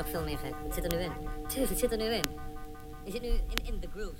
nog veel meer gek. Het zit er nu in. Het zit er nu in. Je zit nu in, in the groove,